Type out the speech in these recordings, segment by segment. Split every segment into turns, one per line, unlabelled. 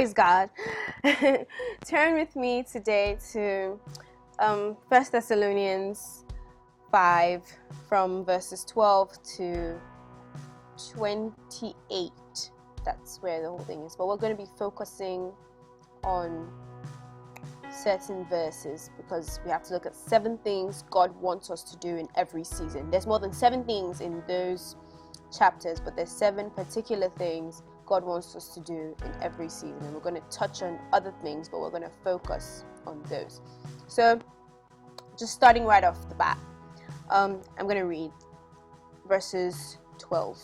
Praise God. Turn with me today to um, 1 Thessalonians 5 from verses 12 to 28. That's where the whole thing is. But we're going to be focusing on certain verses because we have to look at seven things God wants us to do in every season. There's more than seven things in those chapters, but there's seven particular things God wants us to do in every season. And we're going to touch on other things, but we're going to focus on those. So, just starting right off the bat, um, I'm going to read verses 12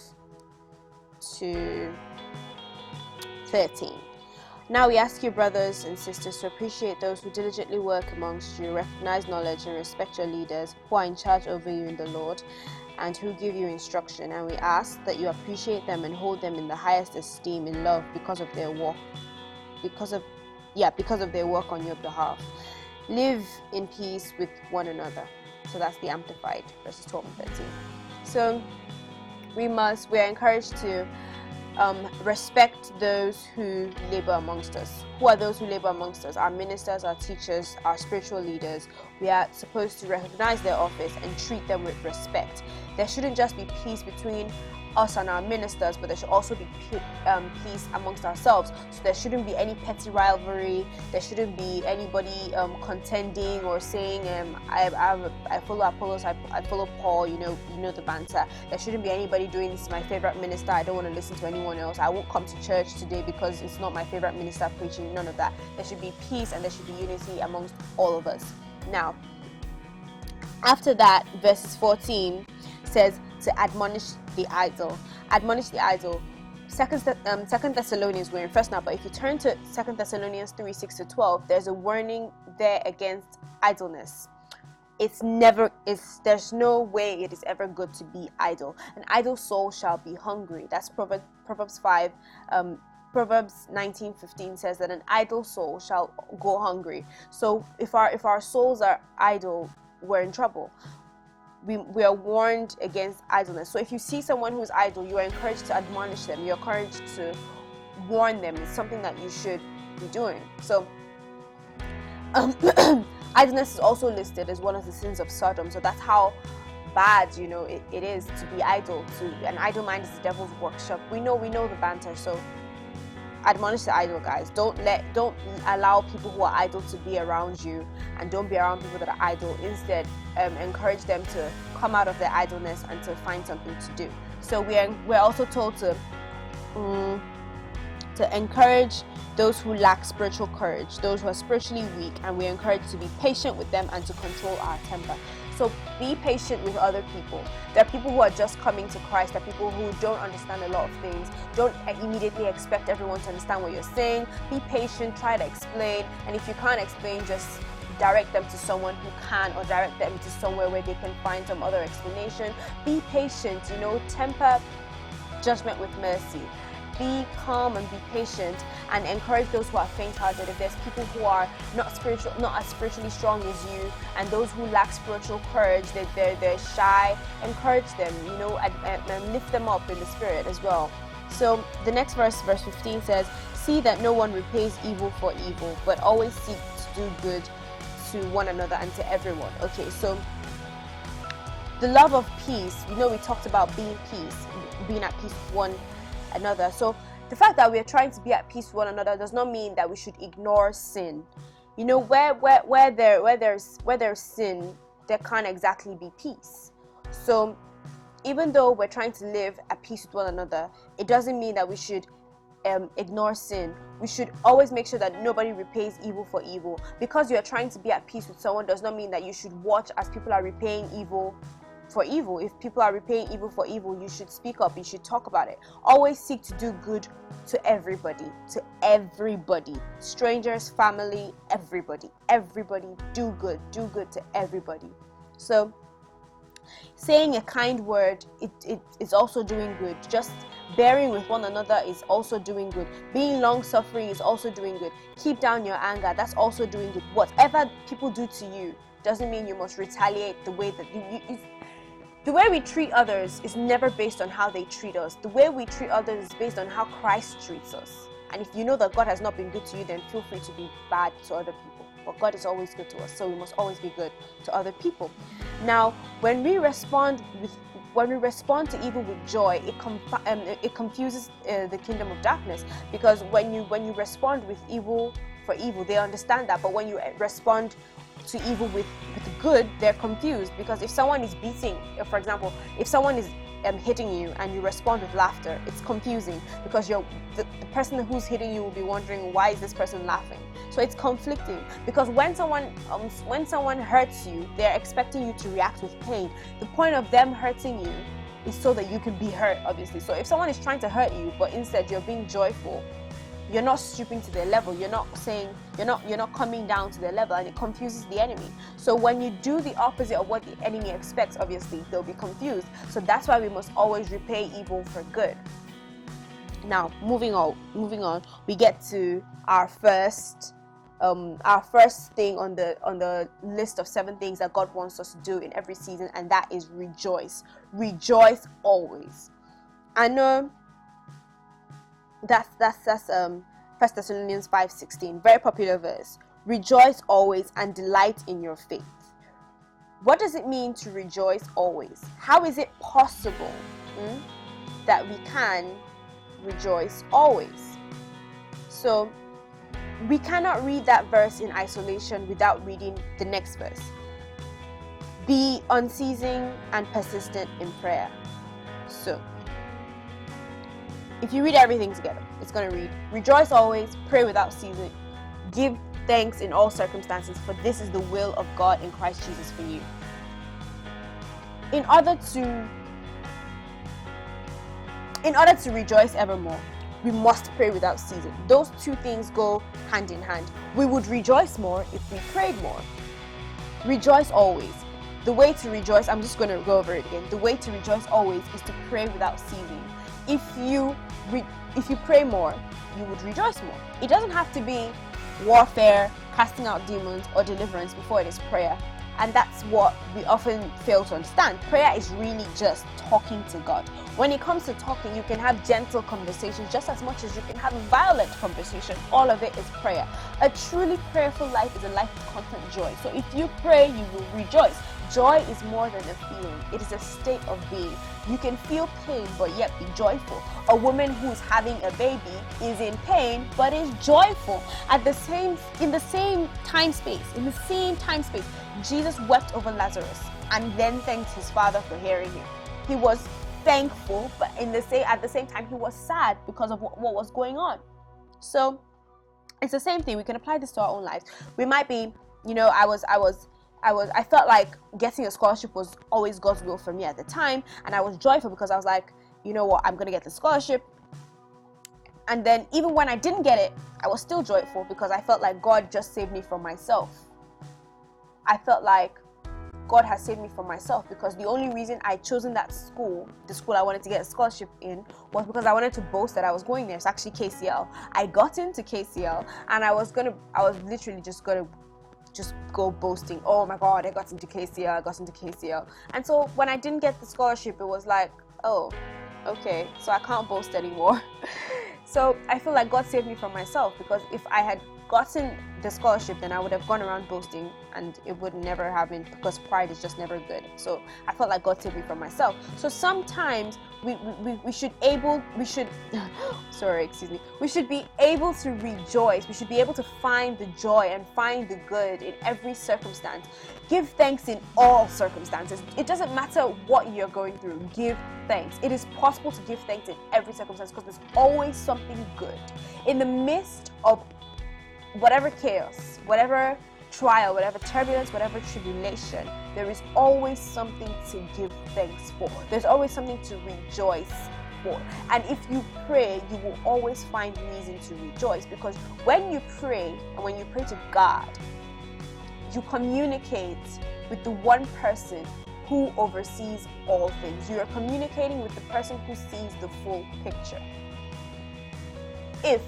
to 13. Now we ask you, brothers and sisters, to appreciate those who diligently work amongst you, recognize knowledge, and respect your leaders who are in charge over you in the Lord and who give you instruction. And we ask that you appreciate them and hold them in the highest esteem in love because of their work, because of yeah, because of their work on your behalf. Live in peace with one another. So that's the amplified verses 12 and 13. So we must we are encouraged to um, respect those who labor amongst us. Who are those who labor amongst us? Our ministers, our teachers, our spiritual leaders. We are supposed to recognize their office and treat them with respect. There shouldn't just be peace between us and our ministers, but there should also be um, peace amongst ourselves. So there shouldn't be any petty rivalry. There shouldn't be anybody um, contending or saying, um, I, I, I, follow Apollos, I, I, follow Paul. You know, you know the banter. There shouldn't be anybody doing this is my favorite minister. I don't want to listen to anyone else. I won't come to church today because it's not my favorite minister preaching. None of that. There should be peace and there should be unity amongst all of us. Now, after that, verses 14 says to admonish the idle. Admonish the idle. Second, um, Second Thessalonians, we're in first now, but if you turn to Second Thessalonians 3 6 to 12, there's a warning there against idleness. It's never, it's, there's no way it is ever good to be idle. An idle soul shall be hungry. That's Proverbs, Proverbs 5. Um, Proverbs 19:15 says that an idle soul shall go hungry. So if our if our souls are idle, we're in trouble we, we are warned against idleness. So if you see someone who's idle, you are encouraged to admonish them. You're encouraged to warn them. It's something that you should be doing. So um, idleness is also listed as one of the sins of Sodom. So that's how bad you know it, it is to be idle. To an idle mind is the devil's workshop. We know we know the banter. So admonish the idle guys. Don't let don't allow people who are idle to be around you and don't be around people that are idle instead um, encourage them to come out of their idleness and to find something to do. So we're we're also told to um, to encourage those who lack spiritual courage those who are spiritually weak and we're encouraged to be patient with them and to control our temper so be patient with other people. There are people who are just coming to Christ. There are people who don't understand a lot of things. Don't immediately expect everyone to understand what you're saying. Be patient, try to explain. And if you can't explain, just direct them to someone who can or direct them to somewhere where they can find some other explanation. Be patient, you know, temper judgment with mercy be calm and be patient and encourage those who are faint-hearted. If there's people who are not spiritual not as spiritually strong as you and those who lack spiritual courage they, they're, they're shy encourage them you know and, and lift them up in the spirit as well. So the next verse verse 15 says see that no one repays evil for evil but always seek to do good to one another and to everyone. Okay so the love of peace you know we talked about being peace being at peace with one another. So the fact that we are trying to be at peace with one another does not mean that we should ignore sin. You know, where where where there where there's where there's sin, there can't exactly be peace. So even though we're trying to live at peace with one another, it doesn't mean that we should um, ignore sin. We should always make sure that nobody repays evil for evil. Because you are trying to be at peace with someone does not mean that you should watch as people are repaying evil for evil. If people are repaying evil for evil, you should speak up, you should talk about it. Always seek to do good to everybody, to everybody. Strangers, family, everybody. Everybody, do good, do good to everybody. So, saying a kind word it, it is also doing good just bearing with one another is also doing good being long suffering is also doing good keep down your anger that's also doing good whatever people do to you doesn't mean you must retaliate the way that you, you the way we treat others is never based on how they treat us. The way we treat others is based on how Christ treats us. And if you know that God has not been good to you, then feel free to be bad to other people. But God is always good to us, so we must always be good to other people. Now, when we respond with when we respond to evil with joy, it, conf- um, it confuses uh, the kingdom of darkness because when you when you respond with evil for evil, they understand that. But when you uh, respond to evil with, with good, they're confused because if someone is beating, for example, if someone is um, hitting you and you respond with laughter, it's confusing because you're the, the person who's hitting you will be wondering why is this person laughing. So it's conflicting because when someone um, when someone hurts you, they're expecting you to react with pain. The point of them hurting you is so that you can be hurt, obviously. So if someone is trying to hurt you, but instead you're being joyful, you're not stooping to their level you're not saying you're not you're not coming down to their level and it confuses the enemy so when you do the opposite of what the enemy expects obviously they'll be confused so that's why we must always repay evil for good now moving on moving on we get to our first um, our first thing on the on the list of seven things that God wants us to do in every season, and that is rejoice. Rejoice always. I know that's that's that's um First Thessalonians 5:16, very popular verse. Rejoice always and delight in your faith. What does it mean to rejoice always? How is it possible hmm, that we can rejoice always? So we cannot read that verse in isolation without reading the next verse. Be unceasing and persistent in prayer. So if you read everything together, it's going to read Rejoice always, pray without ceasing, give thanks in all circumstances, for this is the will of God in Christ Jesus for you. In order to in order to rejoice evermore, we must pray without ceasing. Those two things go hand in hand. We would rejoice more if we prayed more. Rejoice always. The way to rejoice, I'm just going to go over it again. The way to rejoice always is to pray without ceasing. If you re- if you pray more, you would rejoice more. It doesn't have to be warfare, casting out demons, or deliverance before it is prayer. And that's what we often fail to understand. Prayer is really just talking to God. When it comes to talking, you can have gentle conversations just as much as you can have a violent conversation. All of it is prayer. A truly prayerful life is a life of constant joy. So if you pray, you will rejoice. Joy is more than a feeling, it is a state of being. You can feel pain but yet be joyful. A woman who's having a baby is in pain but is joyful. At the same in the same time space, in the same time space, Jesus wept over Lazarus and then thanked his father for hearing him. He was thankful, but in the same at the same time he was sad because of what, what was going on. So it's the same thing. We can apply this to our own lives. We might be, you know, I was I was I was I felt like getting a scholarship was always God's will for me at the time, and I was joyful because I was like, you know what, I'm gonna get the scholarship. And then even when I didn't get it, I was still joyful because I felt like God just saved me from myself. I felt like God has saved me from myself because the only reason I chosen that school, the school I wanted to get a scholarship in, was because I wanted to boast that I was going there. It's actually KCL. I got into KCL and I was gonna, I was literally just gonna just go boasting, oh my god, I got into KCL, I got into KCL. And so when I didn't get the scholarship, it was like, oh, okay, so I can't boast anymore. so I feel like God saved me from myself because if I had gotten the scholarship, then I would have gone around boasting and it would never happen because pride is just never good. So I felt like God saved me from myself. So sometimes we, we, we should able we should sorry excuse me. We should be able to rejoice. We should be able to find the joy and find the good in every circumstance. Give thanks in all circumstances. It doesn't matter what you're going through. Give thanks. It is possible to give thanks in every circumstance because there's always something good. In the midst of whatever chaos, whatever trial, whatever turbulence, whatever tribulation, there is always something to give thanks for. There's always something to rejoice for. And if you pray, you will always find reason to rejoice because when you pray and when you pray to God, you communicate with the one person who oversees all things. You are communicating with the person who sees the full picture. If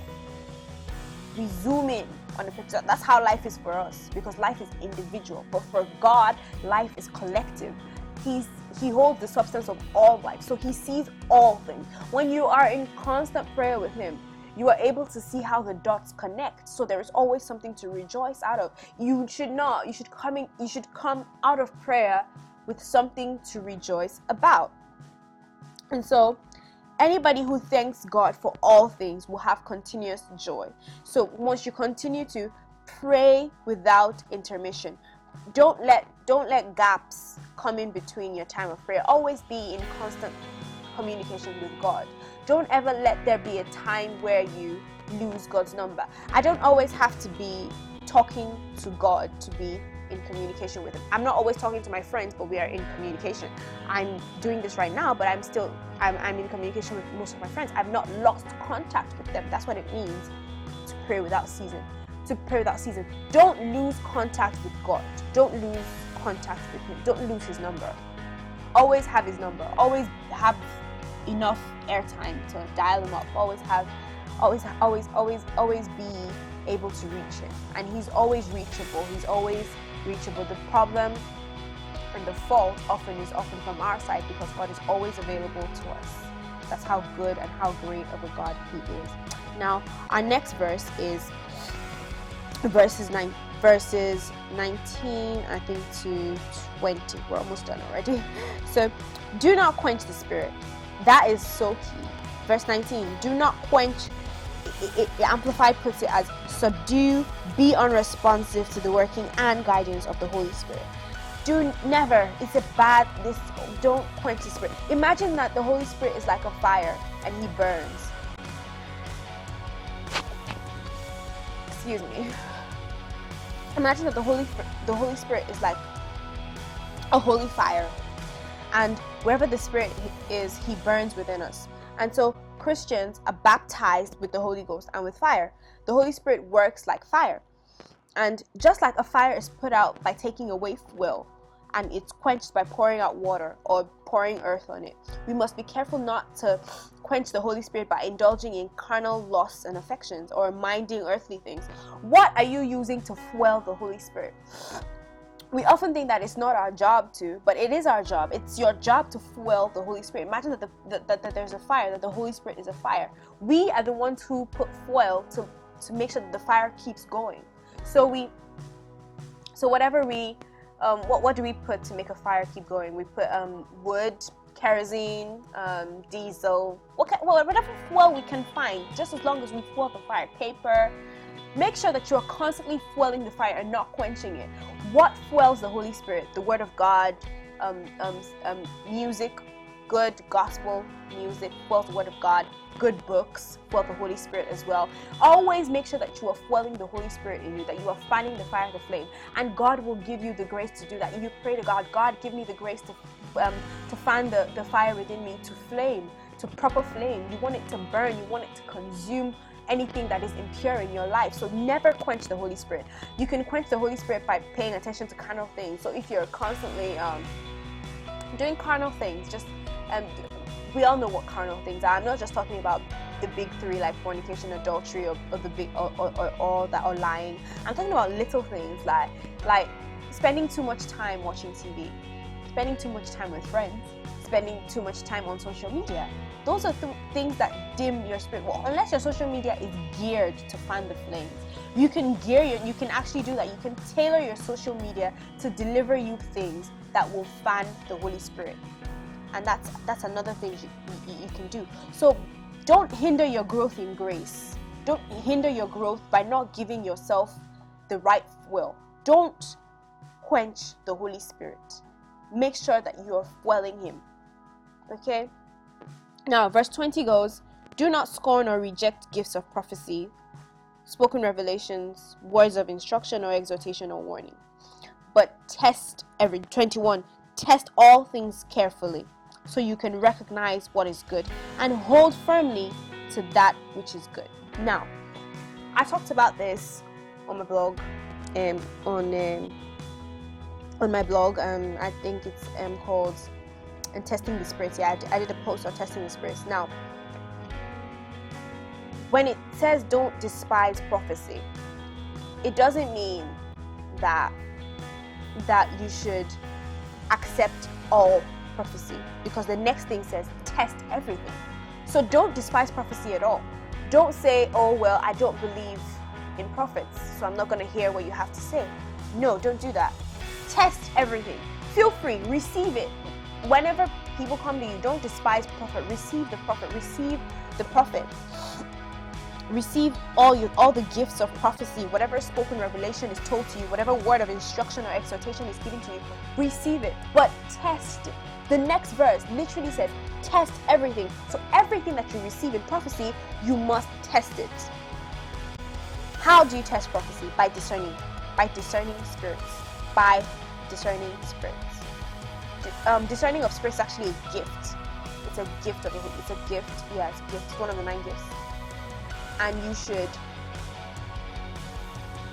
we zoom in on picture. That's how life is for us because life is individual. But for God, life is collective. He's he holds the substance of all life. So he sees all things. When you are in constant prayer with him, you are able to see how the dots connect. So there is always something to rejoice out of. You should not, you should come in, you should come out of prayer with something to rejoice about. And so anybody who thanks God for all things will have continuous joy. So once you continue to pray without intermission, don't let don't let gaps come in between your time of prayer. Always be in constant communication with God. Don't ever let there be a time where you lose God's number. I don't always have to be talking to God to be in communication with him. I'm not always talking to my friends, but we are in communication. I'm doing this right now, but I'm still I'm, I'm in communication with most of my friends. I've not lost contact with them. That's what it means to pray without season. To pray without season. Don't lose contact with God. Don't lose contact with him. Don't lose his number. Always have his number. Always have enough airtime to dial him up. Always have always always always always be able to reach him. And he's always reachable. He's always The problem and the fault often is often from our side because God is always available to us. That's how good and how great of a God He is. Now, our next verse is verses nine, verses 19, I think, to 20. We're almost done already. So, do not quench the spirit. That is so key. Verse 19, do not quench. It, it, it amplified puts it as subdue, be unresponsive to the working and guidance of the Holy Spirit. Do never, it's a bad, this, don't quench the Spirit. Imagine that the Holy Spirit is like a fire and He burns. Excuse me. Imagine that the Holy, the Holy Spirit is like a holy fire and wherever the Spirit is, He burns within us. And so Christians are baptized with the Holy Ghost and with fire the Holy Spirit works like fire. And just like a fire is put out by taking away fuel, and it's quenched by pouring out water or pouring earth on it, we must be careful not to quench the Holy Spirit by indulging in carnal lusts and affections or minding earthly things. What are you using to fuel the Holy Spirit? We often think that it's not our job to, but it is our job. It's your job to fuel the Holy Spirit. Imagine that, the, that, that, there's a fire, that the Holy Spirit is a fire. We are the ones who put fuel to to make sure that the fire keeps going. So we, so whatever we, um, what what do we put to make a fire keep going? We put um, wood, kerosene, um, diesel, what well, whatever fuel we can find, just as long as we fuel the fire, paper. Make sure that you are constantly fueling the fire and not quenching it. What fuels the Holy Spirit? The Word of God, um, um, um, music, good gospel music, fuels the Word of God, good books, fuel the Holy Spirit as well. Always make sure that you are fueling the Holy Spirit in you, that you are fanning the fire the flame, and God will give you the grace to do that. You pray to God, God, give me the grace to um, to fan the, the fire within me to flame, to proper flame. You want it to burn, you want it to consume anything that is impure in your life. So never quench the Holy Spirit. You can quench the Holy Spirit by paying attention to carnal things. So if you're constantly um, doing carnal things, just um, we all know what carnal things are. I'm not just talking about the big three like fornication, adultery, or, or the big or, or that or lying. I'm talking about little things like like spending too much time watching TV, spending too much time with friends, spending too much time on social media. Those are th- things that dim your spirit. Well, unless your social media is geared to fan the flames, you can gear your, you can actually do that. You can tailor your social media to deliver you things that will fan the Holy Spirit. And that's that's another thing you, you, you, can do. So don't hinder your growth in grace. Don't hinder your growth by not giving yourself the right will. Don't quench the holy spirit. Make sure that you are fueling him. Okay now verse 20 goes do not scorn or reject gifts of prophecy spoken revelations words of instruction or exhortation or warning but test every 21 test all things carefully so you can recognize what is good and hold firmly to that which is good. Now, I talked about this on my blog, um, on um, on my blog. Um, I think it's um, called "And Testing the Spirits." Yeah, I, did a post on testing the spirits. Now, when it says "Don't despise prophecy," it doesn't mean that that you should accept all prophecy because the next thing says test everything. So don't despise prophecy at all. Don't say, oh, well, I don't believe in prophets, so I'm not going to hear what you have to say. No, don't do that. Test everything. Feel free, receive it. Whenever people come to you, don't despise prophet. Receive the prophet. Receive the prophet. Receive all your all the gifts of prophecy, whatever spoken revelation is told to you, whatever word of instruction or exhortation is given to you, receive it. But test it. The next verse literally says, test everything. So everything that you receive in prophecy, you must test it. How do you test prophecy? By discerning. By discerning spirits. By discerning spirits. Um, discerning of spirits is actually a gift. It's a gift of it. It's a gift. Yeah, it's a gift. It's one of the nine gifts. And you should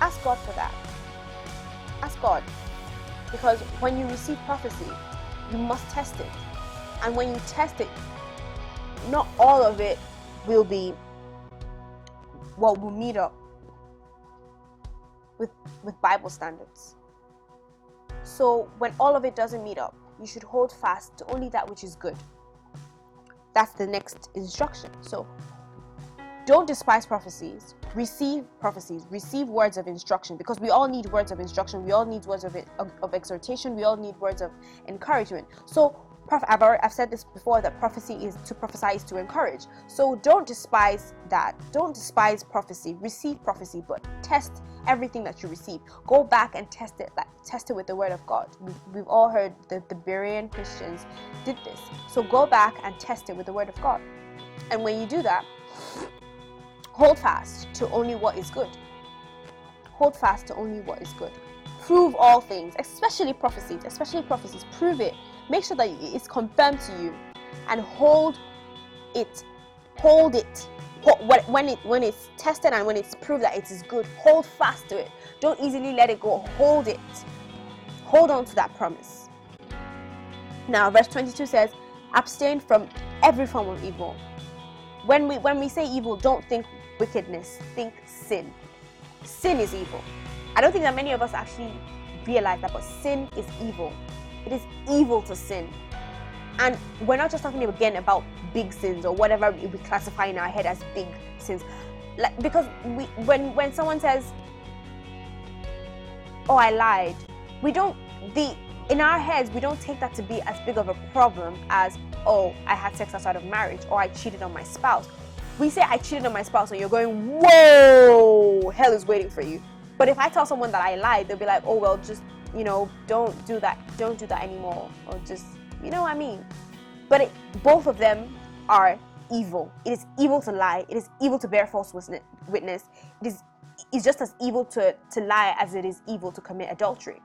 ask God for that. Ask God. Because when you receive prophecy, you must test it. And when you test it, not all of it will be what will meet up with with Bible standards. So when all of it doesn't meet up, you should hold fast to only that which is good. That's the next instruction. So don't despise prophecies. Receive prophecies. Receive words of instruction because we all need words of instruction. We all need words of, of, of exhortation. We all need words of encouragement. So I've, I've said this before that prophecy is to prophesy is to encourage. So don't despise that. Don't despise prophecy. Receive prophecy, but test everything that you receive. Go back and test it. Like test it with the word of God. We've, we've all heard that the Berean Christians did this. So go back and test it with the word of God. And when you do that, hold fast to only what is good. Hold fast to only what is good. Prove all things, especially prophecies, especially prophecies. Prove it make sure that it's confirmed to you and hold it hold it. When it when it's tested and when it's proved that it is good hold fast to it. Don't easily let it go. Hold it. Hold on to that promise. Now verse 22 says abstain from every form of evil. When we when we say evil don't think wickedness. Think sin. Sin is evil. I don't think that many of us actually realize that but sin is evil it is evil to sin. And we're not just talking again about big sins or whatever we classify in our head as big sins. Like because we when when someone says, Oh, I lied, we don't the in our heads we don't take that to be as big of a problem as oh I had sex outside of marriage or I cheated on my spouse. We say I cheated on my spouse and you're going, Whoa, hell is waiting for you. But if I tell someone that I lied, they'll be like, Oh well just you know, don't do that, don't do that anymore, or just, you know what I mean? But it, both of them are evil. It is evil to lie. It is evil to bear false witness. It is it's just as evil to, to lie as it is evil to commit adultery.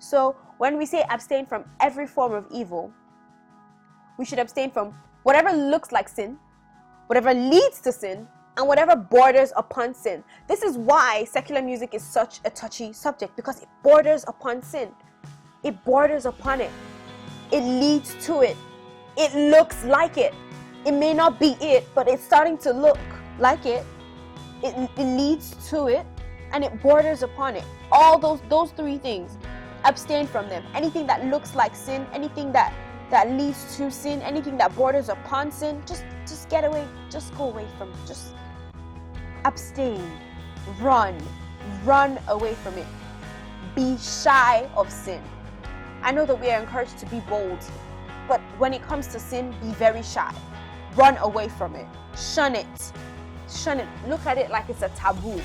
So when we say abstain from every form of evil, we should abstain from whatever looks like sin, whatever leads to sin, and whatever borders upon sin. This is why secular music is such a touchy subject because it borders upon sin. It borders upon it. It leads to it. It looks like it. It may not be it, but it's starting to look like it. It, it leads to it and it borders upon it. All those those three things. Abstain from them. Anything that looks like sin, anything that that leads to sin, anything that borders upon sin, just just get away, just go away from just abstain, run, run away from it. Be shy of sin. I know that we are encouraged to be bold, but when it comes to sin, be very shy. Run away from it. Shun it. Shun it. Look at it like it's a taboo.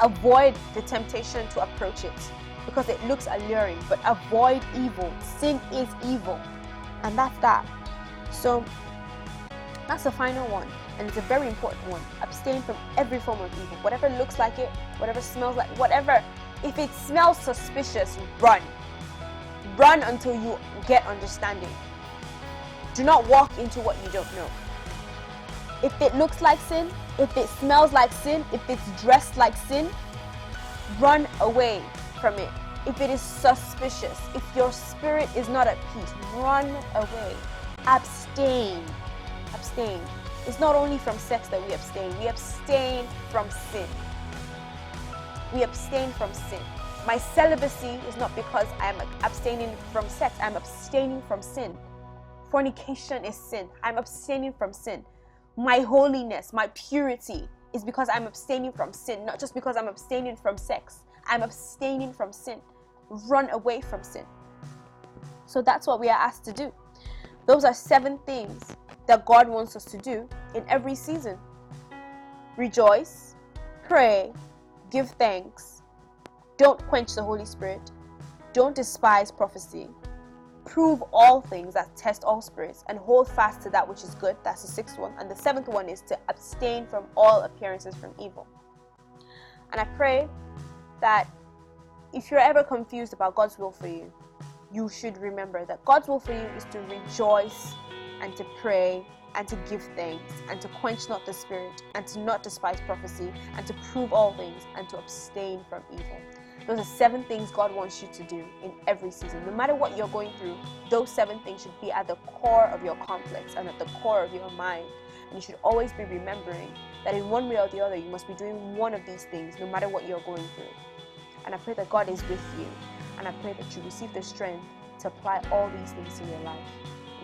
Avoid the temptation to approach it because it looks alluring, but avoid evil. Sin is evil. And that's that. So that's the final one and it's a very important one. Abstain from every form of evil. Whatever looks like it, whatever smells like, whatever. If it smells suspicious, run. Run until you get understanding. Do not walk into what you don't know. If it looks like sin, if it smells like sin, if it's dressed like sin, run away from it. If it is suspicious, if your spirit is not at peace, run away. Abstain. Abstain. It's not only from sex that we abstain, we abstain from sin. We abstain from sin. My celibacy is not because I am abstaining from sex, I'm abstaining from sin. Fornication is sin. I'm abstaining from sin. my holiness, my purity is because I'm abstaining from sin, not just because I'm abstaining from sex. I'm abstaining from sin. Run away from sin. So that's what we are asked to do. Those are seven things that God wants us to do in every season rejoice, pray, give thanks, don't quench the Holy Spirit, don't despise prophecy, prove all things that test all spirits, and hold fast to that which is good. That's the sixth one. And the seventh one is to abstain from all appearances from evil. And I pray that if you're ever confused about God's will for you, you should remember that God's will for you is to rejoice and to pray and to give thanks and to quench not the spirit and to not despise prophecy and to prove all things and to abstain from evil. Those are seven things God wants you to do in every season. No matter what you're going through, those seven things should be at the core of your conflicts and at the core of your mind. And you should always be remembering that in one way or the other, you must be doing one of these things no matter what you're going through. And I pray that God is with you. And I pray that you receive the strength to apply all these things in your life.